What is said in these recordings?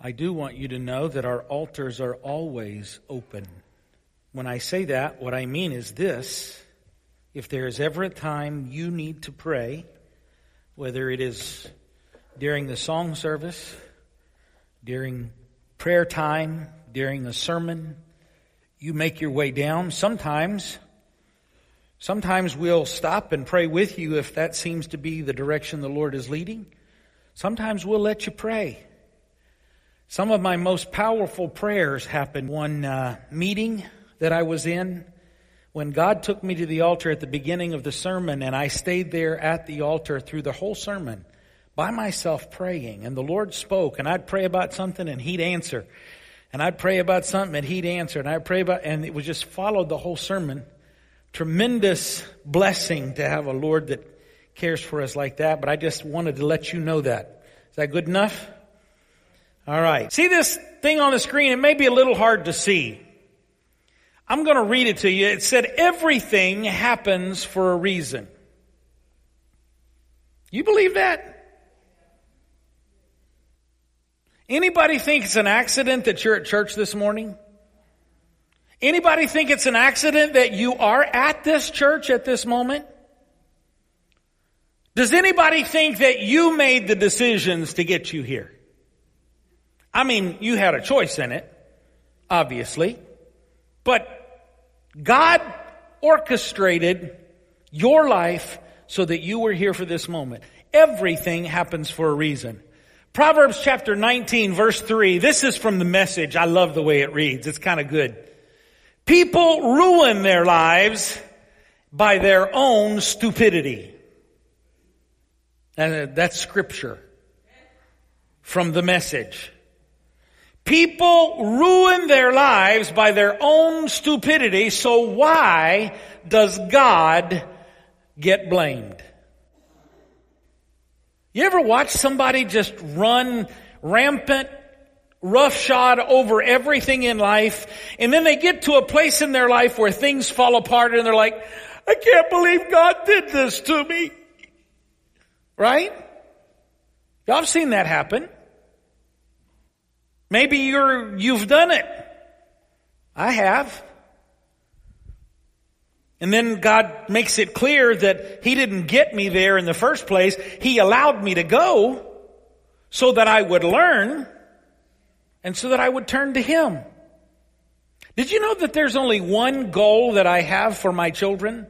I do want you to know that our altars are always open. When I say that, what I mean is this. If there is ever a time you need to pray, whether it is during the song service, during prayer time, during a sermon, you make your way down. Sometimes, sometimes we'll stop and pray with you if that seems to be the direction the Lord is leading. Sometimes we'll let you pray. Some of my most powerful prayers happened one uh, meeting that I was in when God took me to the altar at the beginning of the sermon and I stayed there at the altar through the whole sermon by myself praying and the Lord spoke and I'd pray about something and He'd answer and I'd pray about something and He'd answer and I'd pray about, and it was just followed the whole sermon. Tremendous blessing to have a Lord that cares for us like that, but I just wanted to let you know that. Is that good enough? All right. See this thing on the screen? It may be a little hard to see. I'm going to read it to you. It said, everything happens for a reason. You believe that? Anybody think it's an accident that you're at church this morning? Anybody think it's an accident that you are at this church at this moment? Does anybody think that you made the decisions to get you here? I mean, you had a choice in it, obviously, but God orchestrated your life so that you were here for this moment. Everything happens for a reason. Proverbs chapter 19 verse 3. This is from the message. I love the way it reads. It's kind of good. People ruin their lives by their own stupidity. And uh, that's scripture from the message. People ruin their lives by their own stupidity, so why does God get blamed? You ever watch somebody just run rampant, roughshod over everything in life, and then they get to a place in their life where things fall apart and they're like, I can't believe God did this to me. Right? Y'all have seen that happen. Maybe you're, you've done it. I have. And then God makes it clear that He didn't get me there in the first place. He allowed me to go so that I would learn and so that I would turn to Him. Did you know that there's only one goal that I have for my children?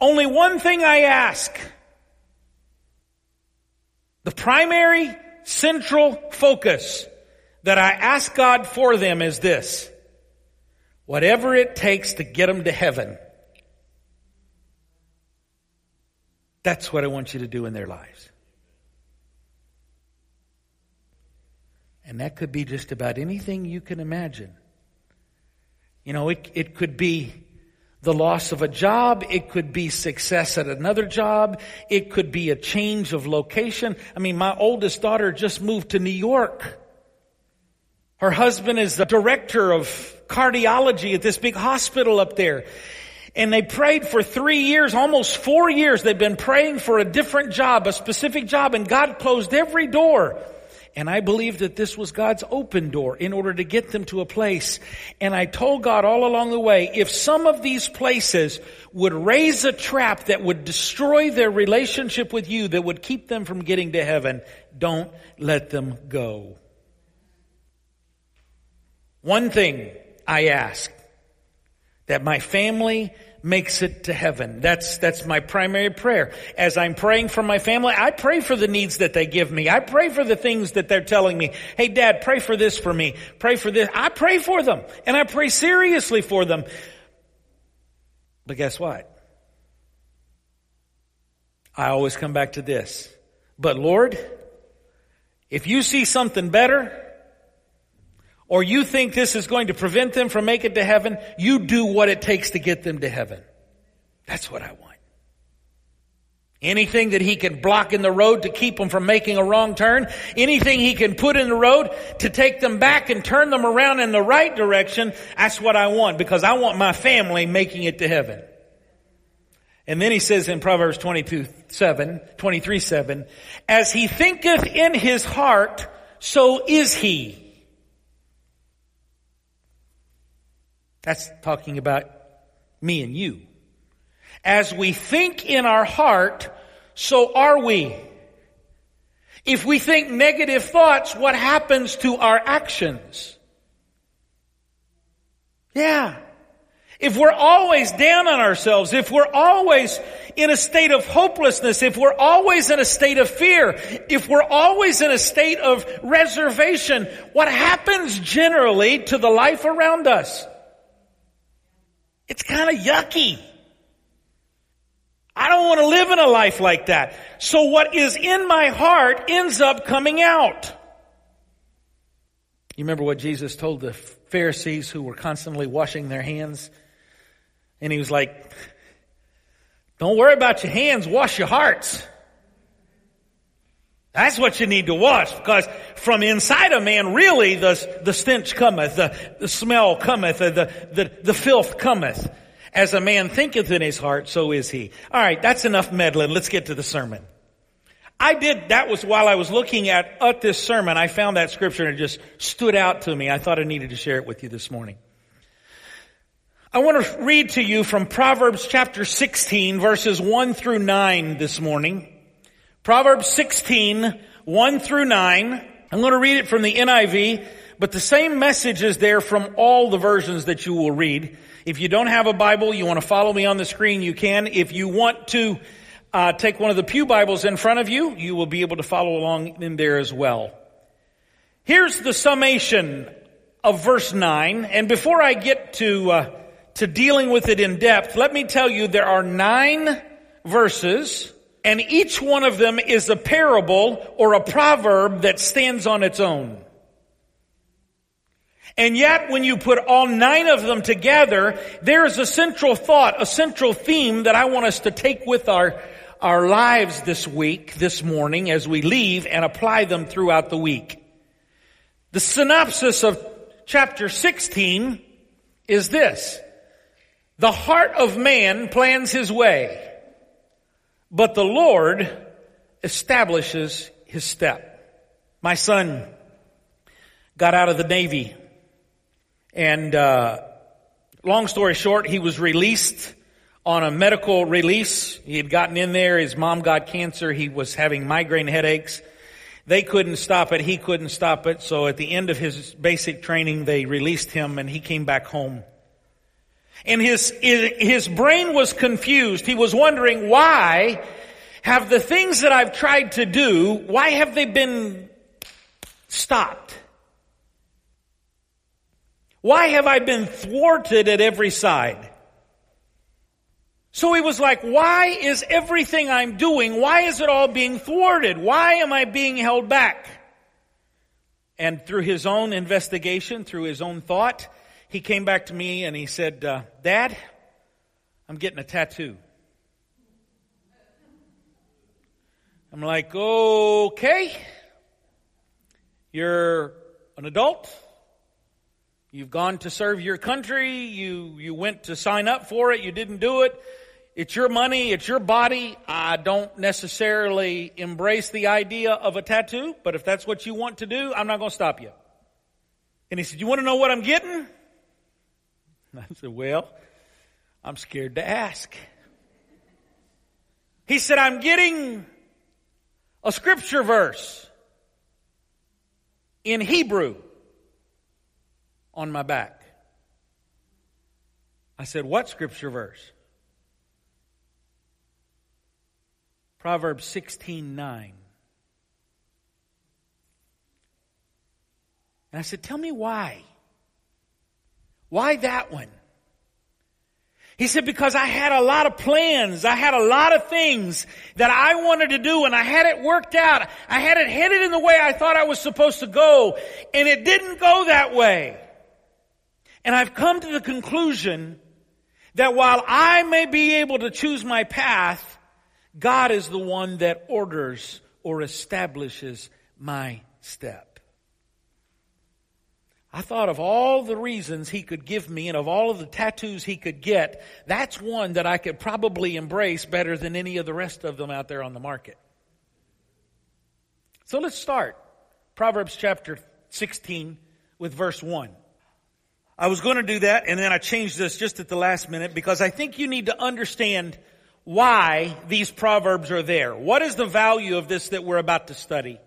Only one thing I ask. The primary central focus that I ask God for them is this. Whatever it takes to get them to heaven. That's what I want you to do in their lives. And that could be just about anything you can imagine. You know, it, it could be the loss of a job. It could be success at another job. It could be a change of location. I mean, my oldest daughter just moved to New York. Her husband is the director of cardiology at this big hospital up there. And they prayed for three years, almost four years. They've been praying for a different job, a specific job, and God closed every door. And I believe that this was God's open door in order to get them to a place. And I told God all along the way, if some of these places would raise a trap that would destroy their relationship with you, that would keep them from getting to heaven, don't let them go. One thing I ask, that my family makes it to heaven. That's, that's my primary prayer. As I'm praying for my family, I pray for the needs that they give me. I pray for the things that they're telling me. Hey dad, pray for this for me. Pray for this. I pray for them and I pray seriously for them. But guess what? I always come back to this. But Lord, if you see something better, or you think this is going to prevent them from making to heaven, you do what it takes to get them to heaven. That's what I want. Anything that he can block in the road to keep them from making a wrong turn, anything he can put in the road to take them back and turn them around in the right direction, that's what I want because I want my family making it to heaven. And then he says in Proverbs 22, 7, 23, 7, as he thinketh in his heart, so is he. That's talking about me and you. As we think in our heart, so are we. If we think negative thoughts, what happens to our actions? Yeah. If we're always down on ourselves, if we're always in a state of hopelessness, if we're always in a state of fear, if we're always in a state of reservation, what happens generally to the life around us? It's kind of yucky. I don't want to live in a life like that. So what is in my heart ends up coming out. You remember what Jesus told the Pharisees who were constantly washing their hands? And he was like, don't worry about your hands, wash your hearts. That's what you need to wash because from inside a man really the, the stench cometh, the, the smell cometh, the, the, the filth cometh. As a man thinketh in his heart, so is he. Alright, that's enough meddling. Let's get to the sermon. I did, that was while I was looking at, at this sermon, I found that scripture and it just stood out to me. I thought I needed to share it with you this morning. I want to read to you from Proverbs chapter 16 verses 1 through 9 this morning. Proverbs 16, 1 through 9. I'm going to read it from the NIV, but the same message is there from all the versions that you will read. If you don't have a Bible, you want to follow me on the screen, you can. If you want to uh, take one of the Pew Bibles in front of you, you will be able to follow along in there as well. Here's the summation of verse 9, and before I get to uh, to dealing with it in depth, let me tell you there are nine verses and each one of them is a parable or a proverb that stands on its own. And yet when you put all nine of them together, there is a central thought, a central theme that I want us to take with our, our lives this week, this morning as we leave and apply them throughout the week. The synopsis of chapter 16 is this. The heart of man plans his way, but the Lord establishes his step. My son got out of the Navy and, uh, long story short, he was released on a medical release. He had gotten in there. His mom got cancer. He was having migraine headaches. They couldn't stop it. He couldn't stop it. So at the end of his basic training, they released him and he came back home. And his, his brain was confused. He was wondering why have the things that I've tried to do, why have they been stopped? Why have I been thwarted at every side? So he was like, why is everything I'm doing, why is it all being thwarted? Why am I being held back? And through his own investigation, through his own thought, he came back to me and he said, uh, Dad, I'm getting a tattoo. I'm like, okay. You're an adult. You've gone to serve your country. You, you went to sign up for it. You didn't do it. It's your money. It's your body. I don't necessarily embrace the idea of a tattoo, but if that's what you want to do, I'm not going to stop you. And he said, you want to know what I'm getting? I said, Well, I'm scared to ask. He said, I'm getting a scripture verse in Hebrew on my back. I said, What scripture verse? Proverbs 16 9. And I said, Tell me why. Why that one? He said, because I had a lot of plans. I had a lot of things that I wanted to do and I had it worked out. I had it headed in the way I thought I was supposed to go and it didn't go that way. And I've come to the conclusion that while I may be able to choose my path, God is the one that orders or establishes my step. I thought of all the reasons he could give me and of all of the tattoos he could get, that's one that I could probably embrace better than any of the rest of them out there on the market. So let's start. Proverbs chapter 16 with verse 1. I was going to do that and then I changed this just at the last minute because I think you need to understand why these proverbs are there. What is the value of this that we're about to study?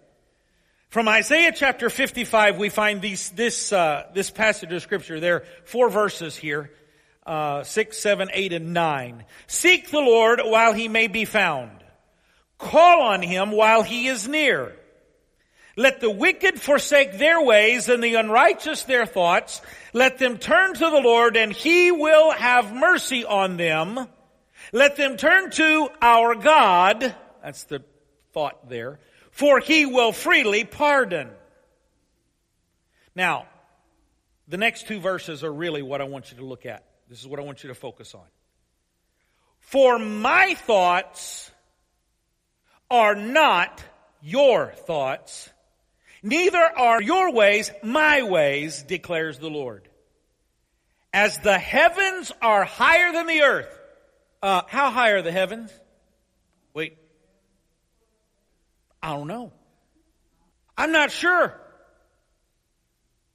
From Isaiah chapter 55, we find these, this, uh, this passage of scripture. There are four verses here. Uh, six, seven, eight, and nine. Seek the Lord while he may be found. Call on him while he is near. Let the wicked forsake their ways and the unrighteous their thoughts. Let them turn to the Lord and he will have mercy on them. Let them turn to our God. That's the thought there. For he will freely pardon. Now, the next two verses are really what I want you to look at. This is what I want you to focus on. For my thoughts are not your thoughts Neither are your ways my ways, declares the Lord. As the heavens are higher than the earth. Uh, how high are the heavens? Wait. I don't know. I'm not sure.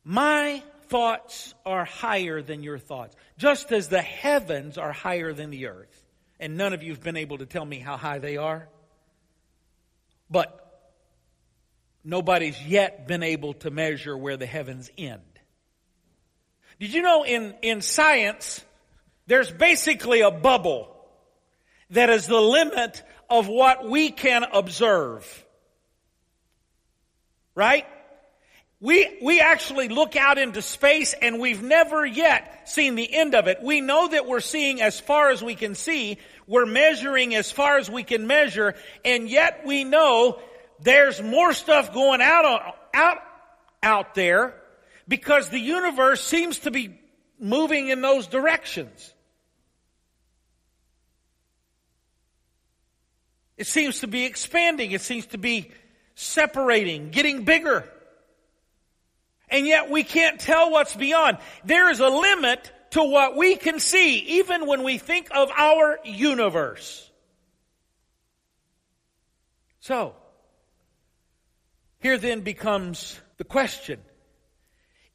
My thoughts are higher than your thoughts. Just as the heavens are higher than the earth. And none of you have been able to tell me how high they are. But nobody's yet been able to measure where the heavens end. Did you know in, in science, there's basically a bubble that is the limit of what we can observe. Right? We, we actually look out into space and we've never yet seen the end of it. We know that we're seeing as far as we can see. We're measuring as far as we can measure. And yet we know there's more stuff going out, out, out there because the universe seems to be moving in those directions. It seems to be expanding. It seems to be separating, getting bigger. And yet we can't tell what's beyond. There is a limit to what we can see, even when we think of our universe. So, here then becomes the question.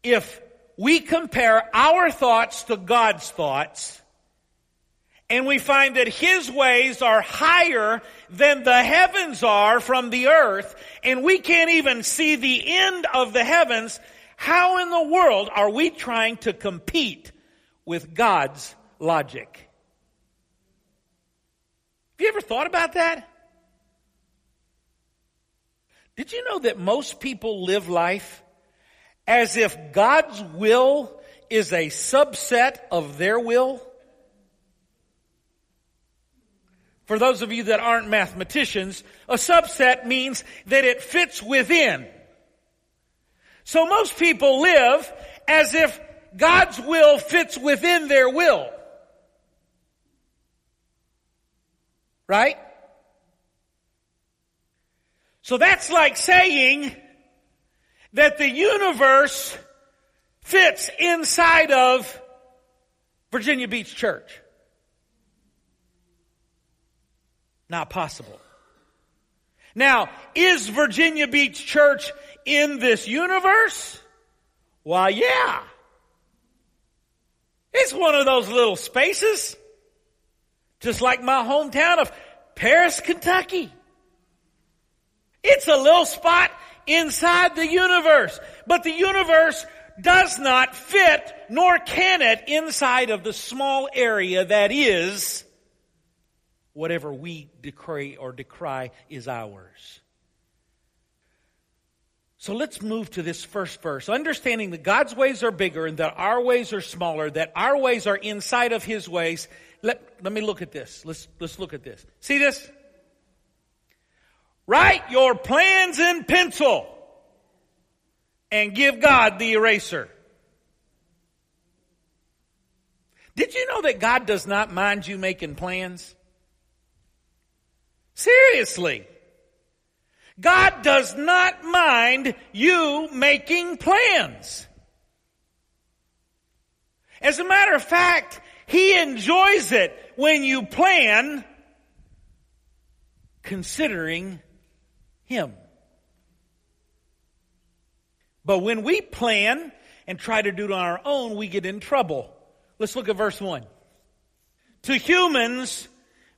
If we compare our thoughts to God's thoughts, and we find that His ways are higher than the heavens are from the earth, and we can't even see the end of the heavens, how in the world are we trying to compete with God's logic? Have you ever thought about that? Did you know that most people live life as if God's will is a subset of their will? For those of you that aren't mathematicians, a subset means that it fits within. So most people live as if God's will fits within their will. Right? So that's like saying that the universe fits inside of Virginia Beach Church. Not possible. Now, is Virginia Beach Church in this universe? Why, yeah. It's one of those little spaces. Just like my hometown of Paris, Kentucky. It's a little spot inside the universe. But the universe does not fit, nor can it, inside of the small area that is whatever we decree or decry is ours. So let's move to this first verse. Understanding that God's ways are bigger and that our ways are smaller, that our ways are inside of His ways. Let, let me look at this. Let's, let's look at this. See this? Write your plans in pencil and give God the eraser. Did you know that God does not mind you making plans? Seriously. God does not mind you making plans. As a matter of fact, He enjoys it when you plan considering him. But when we plan and try to do it on our own, we get in trouble. Let's look at verse 1. To humans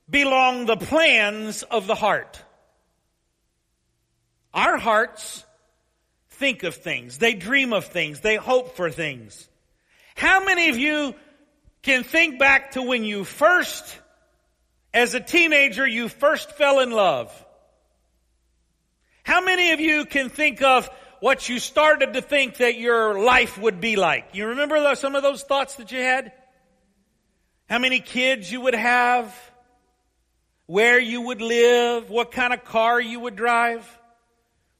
belong the plans of the heart. Our hearts think of things. They dream of things. They hope for things. How many of you can think back to when you first, as a teenager, you first fell in love? How many of you can think of what you started to think that your life would be like? You remember some of those thoughts that you had? How many kids you would have? Where you would live? What kind of car you would drive?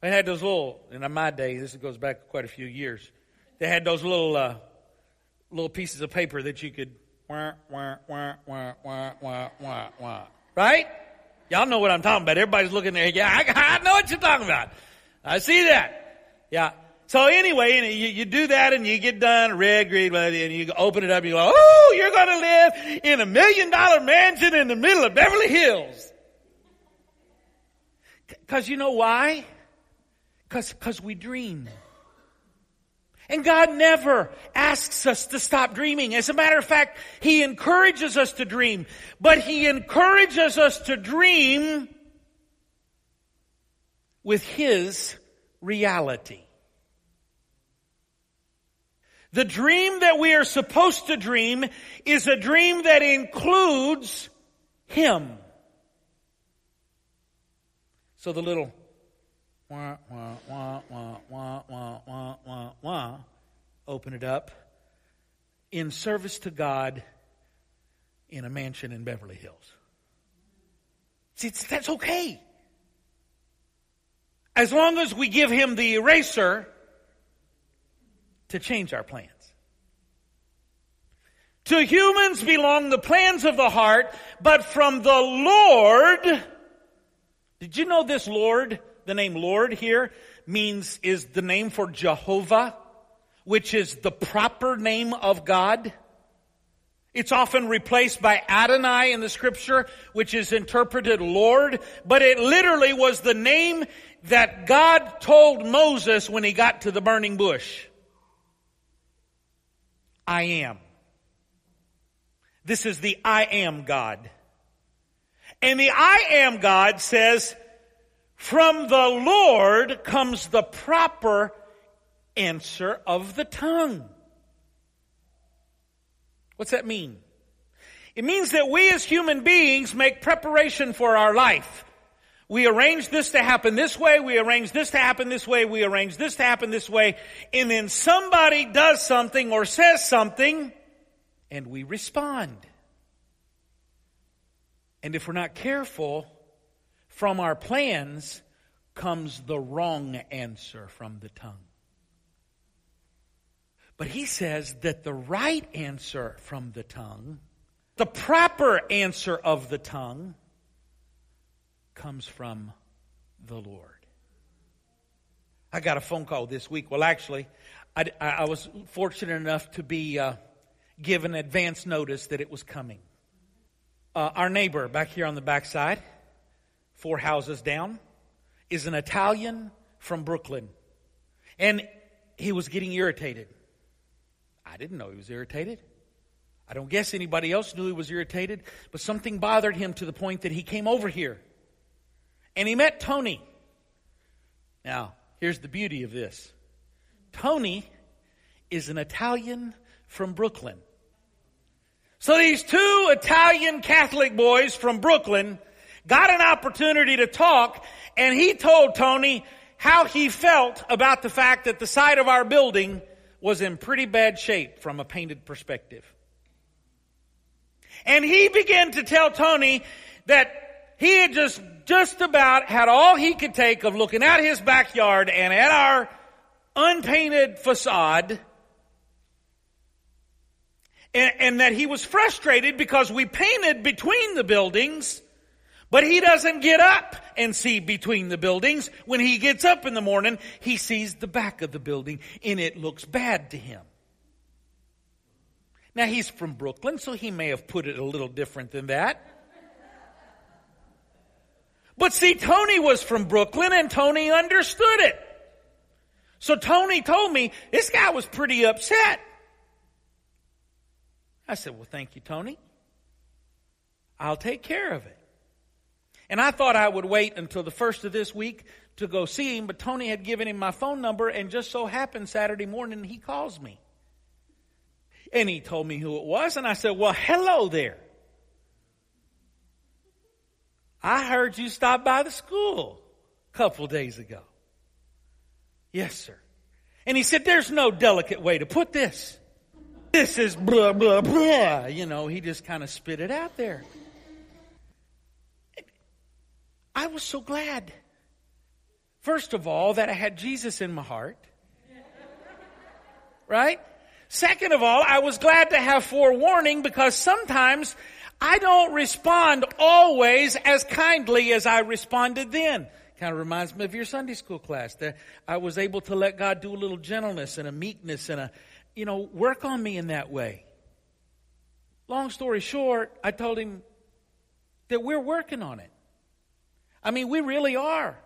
They had those little, in my day, this goes back quite a few years. They had those little, uh, little pieces of paper that you could, wah, wah, wah, wah, wah, wah, wah, wah. Right? Y'all know what I'm talking about. Everybody's looking there. Yeah, I, I know what you're talking about. I see that. Yeah. So anyway, you, you do that and you get done, red, green, and you open it up and you go, oh, you're going to live in a million dollar mansion in the middle of Beverly Hills. Cause you know why? Cause, Because we dream. And God never asks us to stop dreaming. As a matter of fact, He encourages us to dream. But He encourages us to dream with His reality. The dream that we are supposed to dream is a dream that includes Him. So the little wah, wah, wah, wah, wah, wah, wah, wah, wah. Open it up. In service to God in a mansion in Beverly Hills. See, that's okay. As long as we give him the eraser to change our plans. To humans belong the plans of the heart, but from the Lord, did you know this Lord the name Lord here means, is the name for Jehovah, which is the proper name of God. It's often replaced by Adonai in the scripture, which is interpreted Lord, but it literally was the name that God told Moses when he got to the burning bush. I am. This is the I am God. And the I am God says, from the Lord comes the proper answer of the tongue. What's that mean? It means that we as human beings make preparation for our life. We arrange this to happen this way, we arrange this to happen this way, we arrange this to happen this way, and then somebody does something or says something, and we respond. And if we're not careful, from our plans comes the wrong answer from the tongue. But he says that the right answer from the tongue, the proper answer of the tongue, comes from the Lord. I got a phone call this week. Well, actually, I, I was fortunate enough to be uh, given advance notice that it was coming. Uh, our neighbor back here on the backside, four houses down, is an Italian from Brooklyn. And he was getting irritated. I didn't know he was irritated. I don't guess anybody else knew he was irritated, but something bothered him to the point that he came over here. And he met Tony. Now, here's the beauty of this Tony is an Italian from Brooklyn. So these two Italian Catholic boys from Brooklyn got an opportunity to talk, and he told Tony how he felt about the fact that the side of our building was in pretty bad shape from a painted perspective. And he began to tell Tony that he had just, just about had all he could take of looking at his backyard and at our unpainted facade and, and, that he was frustrated because we painted between the buildings but he doesn't get up and see between the buildings. When he gets up in the morning, he sees the back of the building and it looks bad to him. Now he's from Brooklyn, so he may have put it a little different than that. But see, Tony was from Brooklyn and Tony understood it. So Tony told me this guy was pretty upset. I said, well, thank you, Tony. I'll take care of it. And I thought I would wait until the first of this week to go see him, but Tony had given him my phone number and just so happened Saturday morning he calls me. And he told me who it was and I said, well, hello there. I heard you stop by the school a couple days ago. Yes, sir. And he said, there's no delicate way to put this. This is blah, blah, blah. You know, he just kind of spit it out there. I was so glad. First of all, that I had Jesus in my heart. Right? Second of all, I was glad to have forewarning because sometimes I don't respond always as kindly as I responded then. Kind of reminds me of your Sunday school class. That I was able to let God do a little gentleness and a meekness and a, you know, work on me in that way. Long story short, I told him that we're working on it. I mean, we really are.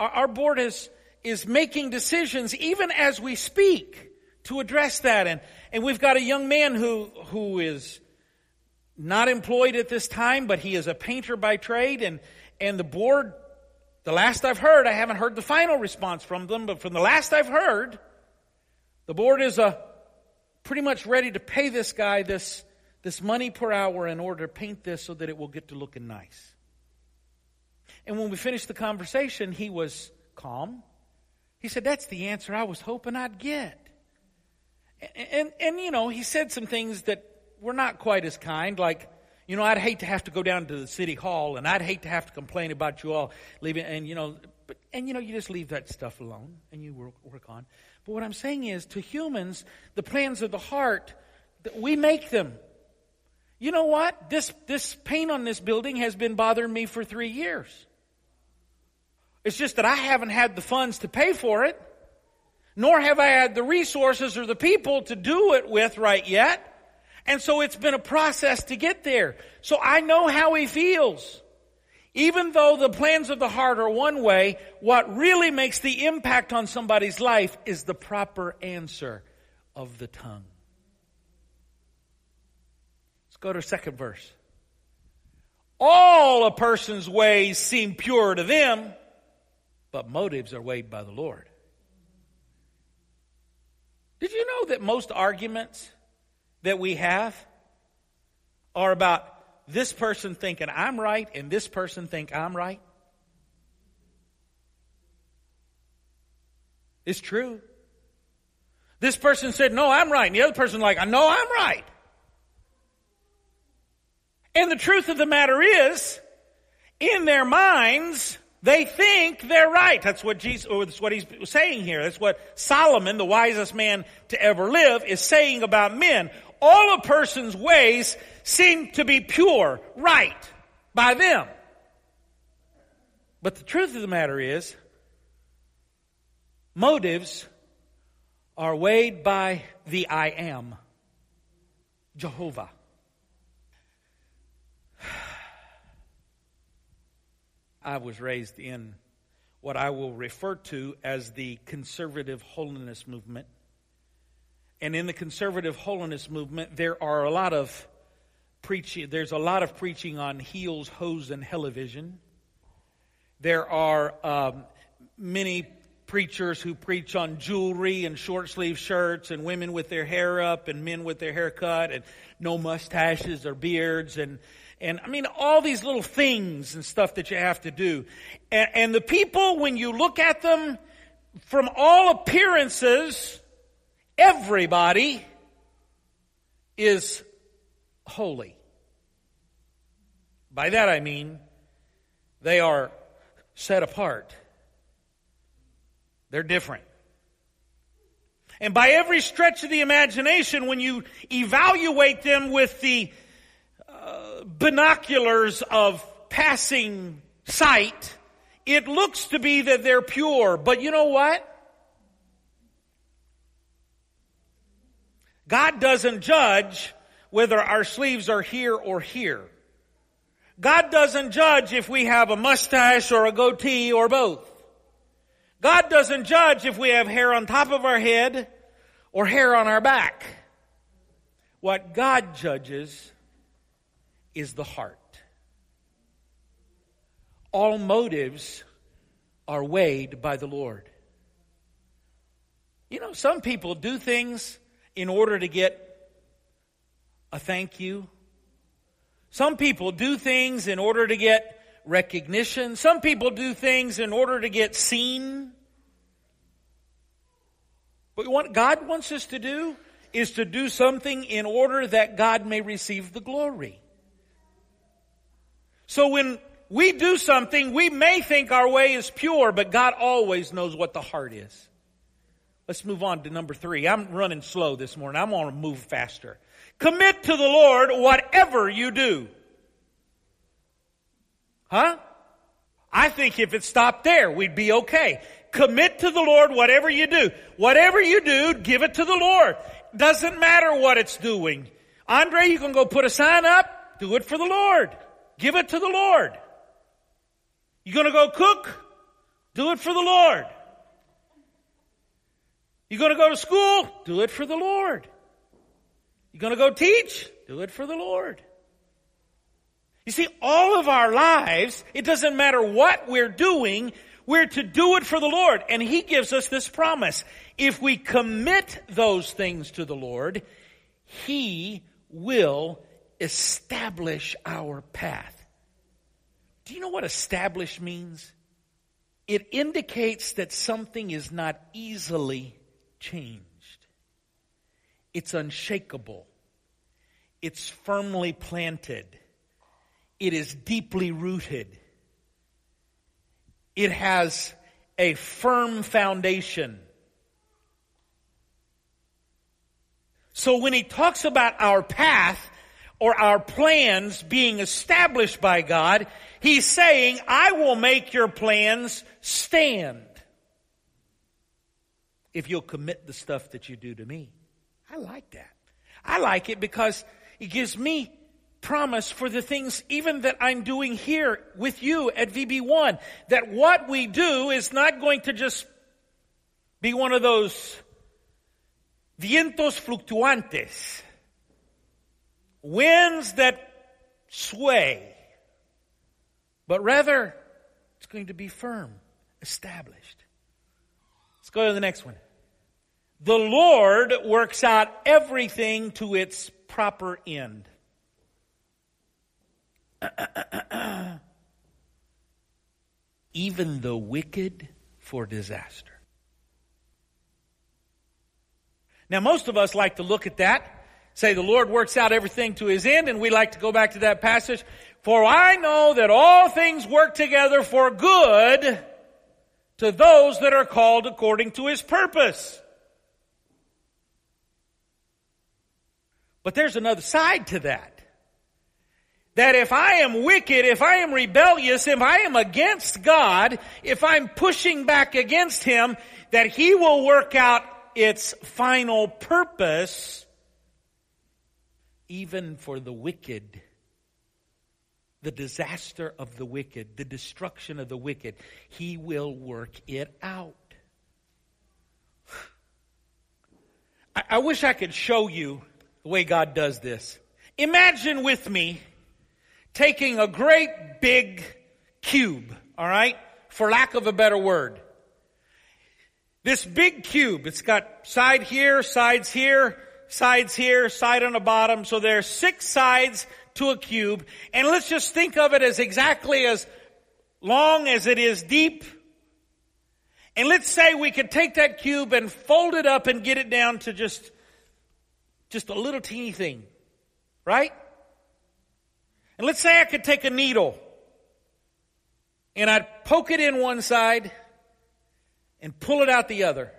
Our board is, is making decisions even as we speak to address that. And, and we've got a young man who, who is not employed at this time, but he is a painter by trade. And, and the board, the last I've heard, I haven't heard the final response from them, but from the last I've heard, the board is uh, pretty much ready to pay this guy this, this money per hour in order to paint this so that it will get to looking nice. And when we finished the conversation, he was calm. He said, That's the answer I was hoping I'd get. And, and, and, you know, he said some things that were not quite as kind, like, you know, I'd hate to have to go down to the city hall and I'd hate to have to complain about you all leaving. And, you know, but, and, you know, you just leave that stuff alone and you work, work on. But what I'm saying is, to humans, the plans of the heart, we make them. You know what? This, this paint on this building has been bothering me for three years. It's just that I haven't had the funds to pay for it, nor have I had the resources or the people to do it with right yet. And so it's been a process to get there. So I know how he feels. Even though the plans of the heart are one way, what really makes the impact on somebody's life is the proper answer of the tongue. Let's go to second verse. All a person's ways seem pure to them, but motives are weighed by the Lord. Did you know that most arguments that we have are about this person thinking I'm right and this person think I'm right? It's true. This person said, no, I'm right. And the other person like, I know I'm right. And the truth of the matter is, in their minds, they think they're right. That's what Jesus, that's what he's saying here. That's what Solomon, the wisest man to ever live, is saying about men. All a person's ways seem to be pure, right, by them. But the truth of the matter is, motives are weighed by the I am, Jehovah. I was raised in what I will refer to as the conservative holiness movement. And in the conservative holiness movement, there are a lot of preaching, there's a lot of preaching on heels, hose, and television. There are um, many preachers who preach on jewelry and short sleeve shirts and women with their hair up and men with their hair cut and no mustaches or beards and and I mean, all these little things and stuff that you have to do. And, and the people, when you look at them, from all appearances, everybody is holy. By that I mean, they are set apart. They're different. And by every stretch of the imagination, when you evaluate them with the uh, binoculars of passing sight, it looks to be that they're pure. But you know what? God doesn't judge whether our sleeves are here or here. God doesn't judge if we have a mustache or a goatee or both. God doesn't judge if we have hair on top of our head or hair on our back. What God judges is the heart. All motives are weighed by the Lord. You know, some people do things in order to get a thank you. Some people do things in order to get recognition. Some people do things in order to get seen. But what God wants us to do is to do something in order that God may receive the glory. So when we do something, we may think our way is pure, but God always knows what the heart is. Let's move on to number three. I'm running slow this morning. I'm going to move faster. Commit to the Lord whatever you do. Huh? I think if it stopped there, we'd be okay. Commit to the Lord whatever you do. Whatever you do, give it to the Lord. Doesn't matter what it's doing. Andre, you can go put a sign up. Do it for the Lord. Give it to the Lord. You gonna go cook? Do it for the Lord. You gonna go to school? Do it for the Lord. You gonna go teach? Do it for the Lord. You see, all of our lives, it doesn't matter what we're doing, we're to do it for the Lord. And He gives us this promise. If we commit those things to the Lord, He will establish our path. Do you know what establish means? It indicates that something is not easily changed. It's unshakable. It's firmly planted. It is deeply rooted. It has a firm foundation. So when he talks about our path or our plans being established by God, he's saying, I will make your plans stand if you'll commit the stuff that you do to me. I like that. I like it because it gives me promise for the things even that I'm doing here with you at VB1. That what we do is not going to just be one of those vientos fluctuantes, winds that sway, but rather it's going to be firm, established. Let's go to the next one. The Lord works out everything to its proper end. Even the wicked for disaster. Now, most of us like to look at that, say the Lord works out everything to his end, and we like to go back to that passage. For I know that all things work together for good to those that are called according to his purpose. But there's another side to that. That if I am wicked, if I am rebellious, if I am against God, if I'm pushing back against Him, that He will work out its final purpose even for the wicked. The disaster of the wicked, the destruction of the wicked. He will work it out. I, I wish I could show you the way God does this. Imagine with me taking a great big cube, all right? For lack of a better word. This big cube, it's got side here, sides here, sides here, side on the bottom. So there are six sides to a cube. And let's just think of it as exactly as long as it is deep. And let's say we could take that cube and fold it up and get it down to just just a little teeny thing, right? And let's say I could take a needle and I'd poke it in one side and pull it out the other.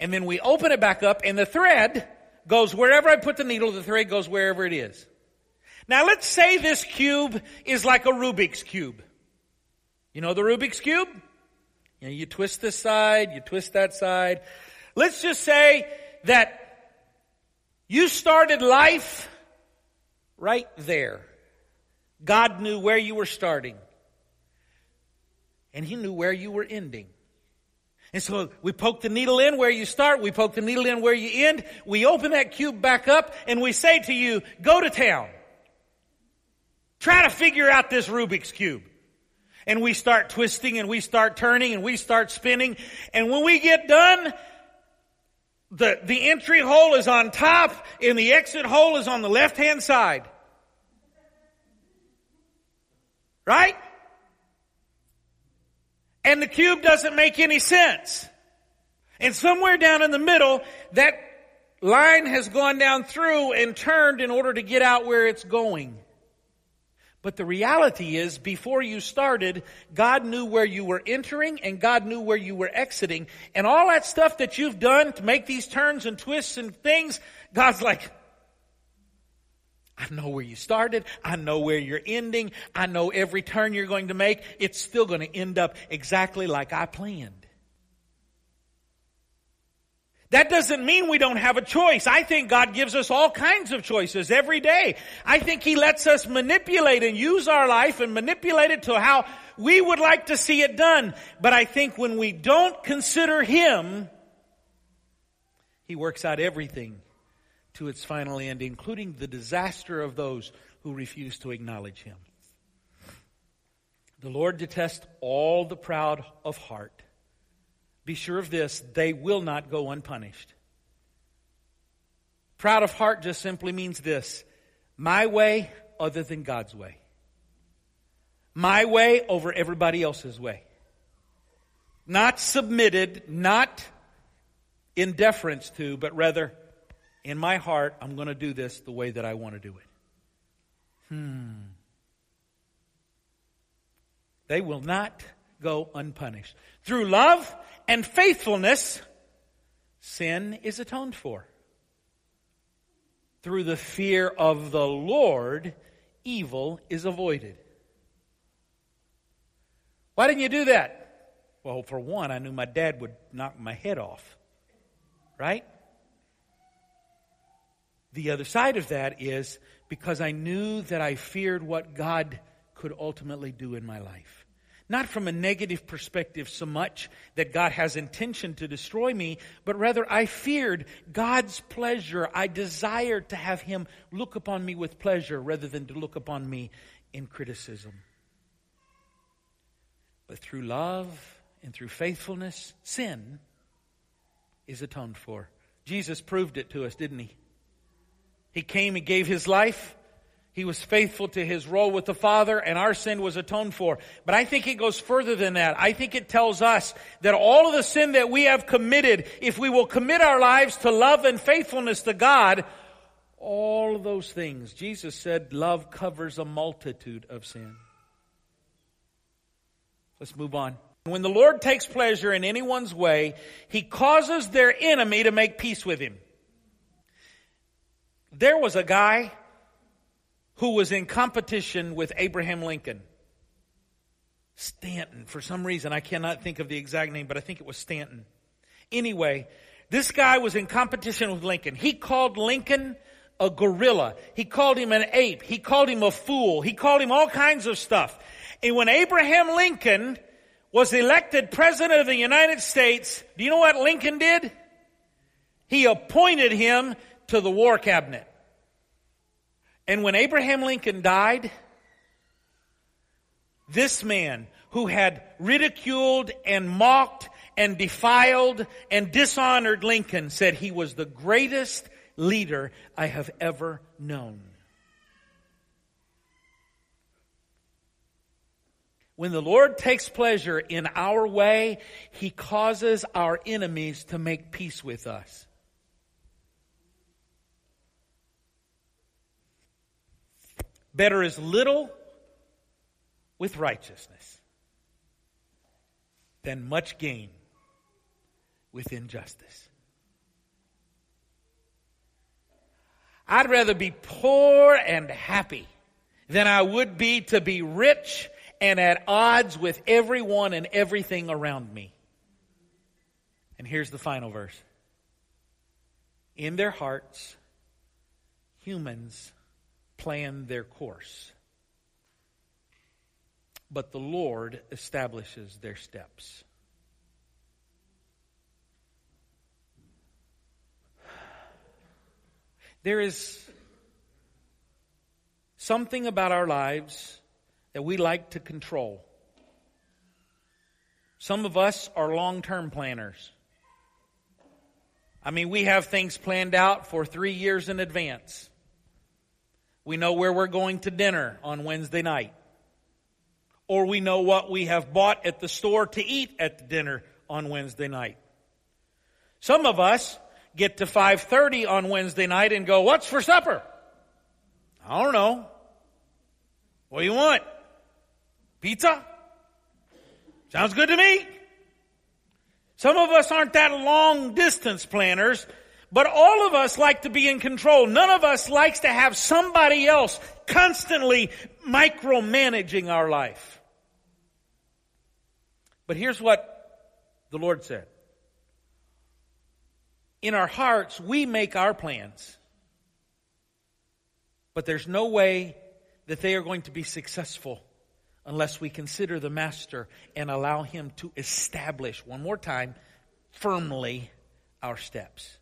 And then we open it back up and the thread goes wherever I put the needle, the thread goes wherever it is. Now let's say this cube is like a Rubik's Cube. You know the Rubik's Cube? You know, you twist this side, you twist that side. Let's just say that you started life right there. God knew where you were starting. And He knew where you were ending. And so we poke the needle in where you start, we poke the needle in where you end, we open that cube back up, and we say to you, go to town. Try to figure out this Rubik's Cube. And we start twisting and we start turning and we start spinning. And when we get done, the, the entry hole is on top and the exit hole is on the left hand side. Right? And the cube doesn't make any sense. And somewhere down in the middle, that line has gone down through and turned in order to get out where it's going. But the reality is, before you started, God knew where you were entering and God knew where you were exiting. And all that stuff that you've done to make these turns and twists and things, God's like, I know where you started. I know where you're ending. I know every turn you're going to make. It's still going to end up exactly like I planned. That doesn't mean we don't have a choice. I think God gives us all kinds of choices every day. I think He lets us manipulate and use our life and manipulate it to how we would like to see it done. But I think when we don't consider Him, He works out everything to its final end, including the disaster of those who refuse to acknowledge him. The Lord detests all the proud of heart. Be sure of this, they will not go unpunished. Proud of heart just simply means this my way other than God's way. My way over everybody else's way. Not submitted, not in deference to, but rather in my heart, I'm going to do this the way that I want to do it. Hmm. They will not go unpunished. Through love and faithfulness, sin is atoned for. Through the fear of the Lord, evil is avoided. Why didn't you do that? Well, for one, I knew my dad would knock my head off. Right? The other side of that is because I knew that I feared what God could ultimately do in my life. Not from a negative perspective so much that God has intention to destroy me, but rather I feared God's pleasure. I desired to have Him look upon me with pleasure rather than to look upon me in criticism. But through love and through faithfulness, sin is atoned for. Jesus proved it to us, didn't He? He came, He gave His life. He was faithful to His role with the Father, and our sin was atoned for. But I think it goes further than that. I think it tells us that all of the sin that we have committed, if we will commit our lives to love and faithfulness to God, all of those things, Jesus said, love covers a multitude of sin. Let's move on. When the Lord takes pleasure in anyone's way, He causes their enemy to make peace with Him. There was a guy who was in competition with Abraham Lincoln. Stanton, for some reason, I cannot think of the exact name, but I think it was Stanton. Anyway, this guy was in competition with Lincoln. He called Lincoln a gorilla. He called him an ape. He called him a fool. He called him all kinds of stuff. And when Abraham Lincoln was elected president of the United States, do you know what Lincoln did? He appointed him to the war cabinet. And when Abraham Lincoln died, this man who had ridiculed and mocked and defiled and dishonored Lincoln said he was the greatest leader I have ever known. When the Lord takes pleasure in our way, He causes our enemies to make peace with us. Better is little with righteousness than much gain with injustice. I'd rather be poor and happy than I would be to be rich and at odds with everyone and everything around me. And here's the final verse. In their hearts, humans plan their course, but the Lord establishes their steps. There is something about our lives that we like to control. Some of us are long term planners. I mean, we have things planned out for three years in advance. We know where we're going to dinner on Wednesday night. Or we know what we have bought at the store to eat at the dinner on Wednesday night. Some of us get to 5.30 on Wednesday night and go, what's for supper? I don't know. What do you want? Pizza? Sounds good to me. Some of us aren't that long distance planners, but all of us like to be in control. None of us likes to have somebody else constantly micromanaging our life. But here's what the Lord said. In our hearts, we make our plans. But there's no way that they are going to be successful unless we consider the master and allow him to establish, one more time, firmly our steps.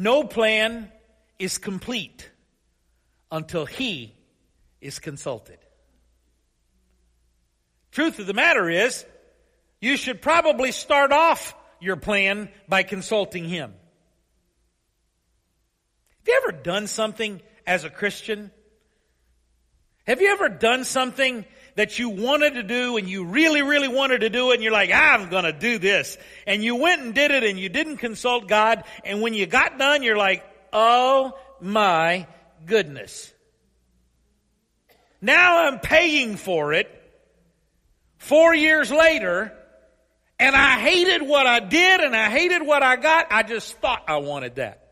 No plan is complete until he is consulted. Truth of the matter is, you should probably start off your plan by consulting him. Have you ever done something as a Christian have you ever done something that you wanted to do and you really, really wanted to do it and you're like, I'm gonna do this. And you went and did it and you didn't consult God and when you got done you're like, oh my goodness. Now I'm paying for it four years later and I hated what I did and I hated what I got. I just thought I wanted that.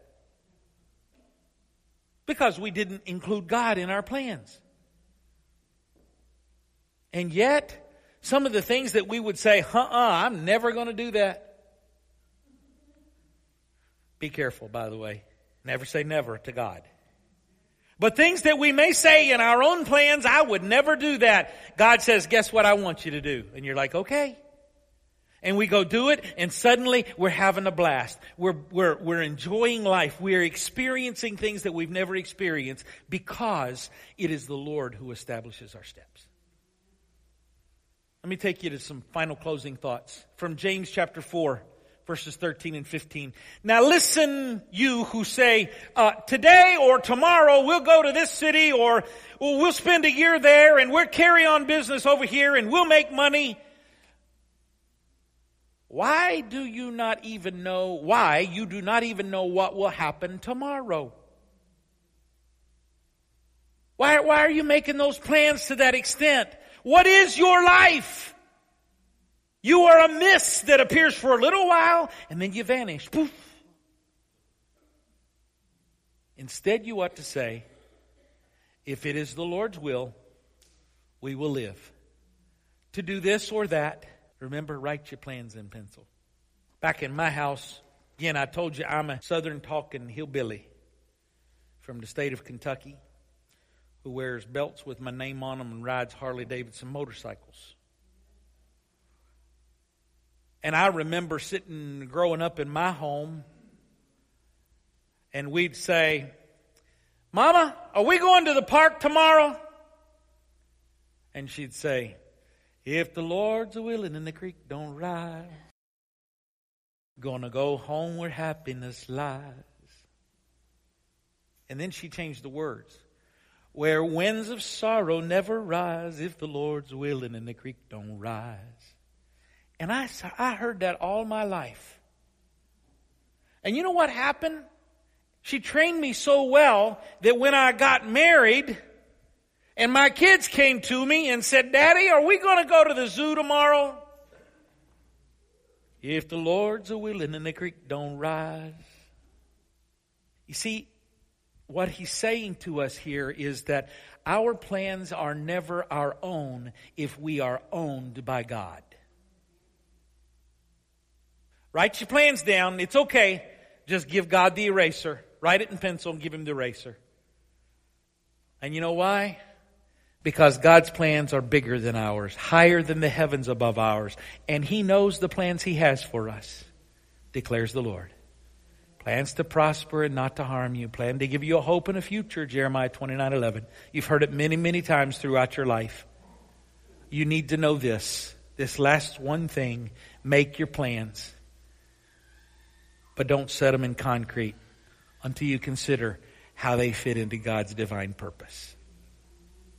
Because we didn't include God in our plans. And yet, some of the things that we would say, uh uh I'm never going to do that. Be careful, by the way. Never say never to God. But things that we may say in our own plans, I would never do that. God says, guess what I want you to do? And you're like, okay. And we go do it, and suddenly we're having a blast. We're, we're, we're enjoying life. We're experiencing things that we've never experienced because it is the Lord who establishes our steps. Let me take you to some final closing thoughts from James chapter 4, verses 13 and 15. Now listen, you who say, uh, today or tomorrow we'll go to this city or we'll spend a year there and we'll carry on business over here and we'll make money. Why do you not even know, why you do not even know what will happen tomorrow? Why, why are you making those plans to that extent? What is your life? You are a mist that appears for a little while and then you vanish. Poof. Instead, you ought to say, if it is the Lord's will, we will live. To do this or that, remember, write your plans in pencil. Back in my house, again, I told you I'm a southern talking hillbilly from the state of Kentucky who wears belts with my name on them and rides Harley Davidson motorcycles. And I remember sitting growing up in my home, and we'd say, Mama, are we going to the park tomorrow? And she'd say, If the Lord's a willing and the creek don't rise, gonna go home where happiness lies. And then she changed the words where winds of sorrow never rise if the Lord's willing and the creek don't rise. And I, I heard that all my life. And you know what happened? She trained me so well that when I got married and my kids came to me and said, Daddy, are we going to go to the zoo tomorrow? If the Lord's a willing and the creek don't rise. You see, what he's saying to us here is that our plans are never our own if we are owned by God. Write your plans down. It's okay. Just give God the eraser. Write it in pencil and give him the eraser. And you know why? Because God's plans are bigger than ours, higher than the heavens above ours. And he knows the plans he has for us, declares the Lord. Plans to prosper and not to harm you. Plan to give you a hope and a future, Jeremiah 29 11. You've heard it many, many times throughout your life. You need to know this. This last one thing make your plans, but don't set them in concrete until you consider how they fit into God's divine purpose.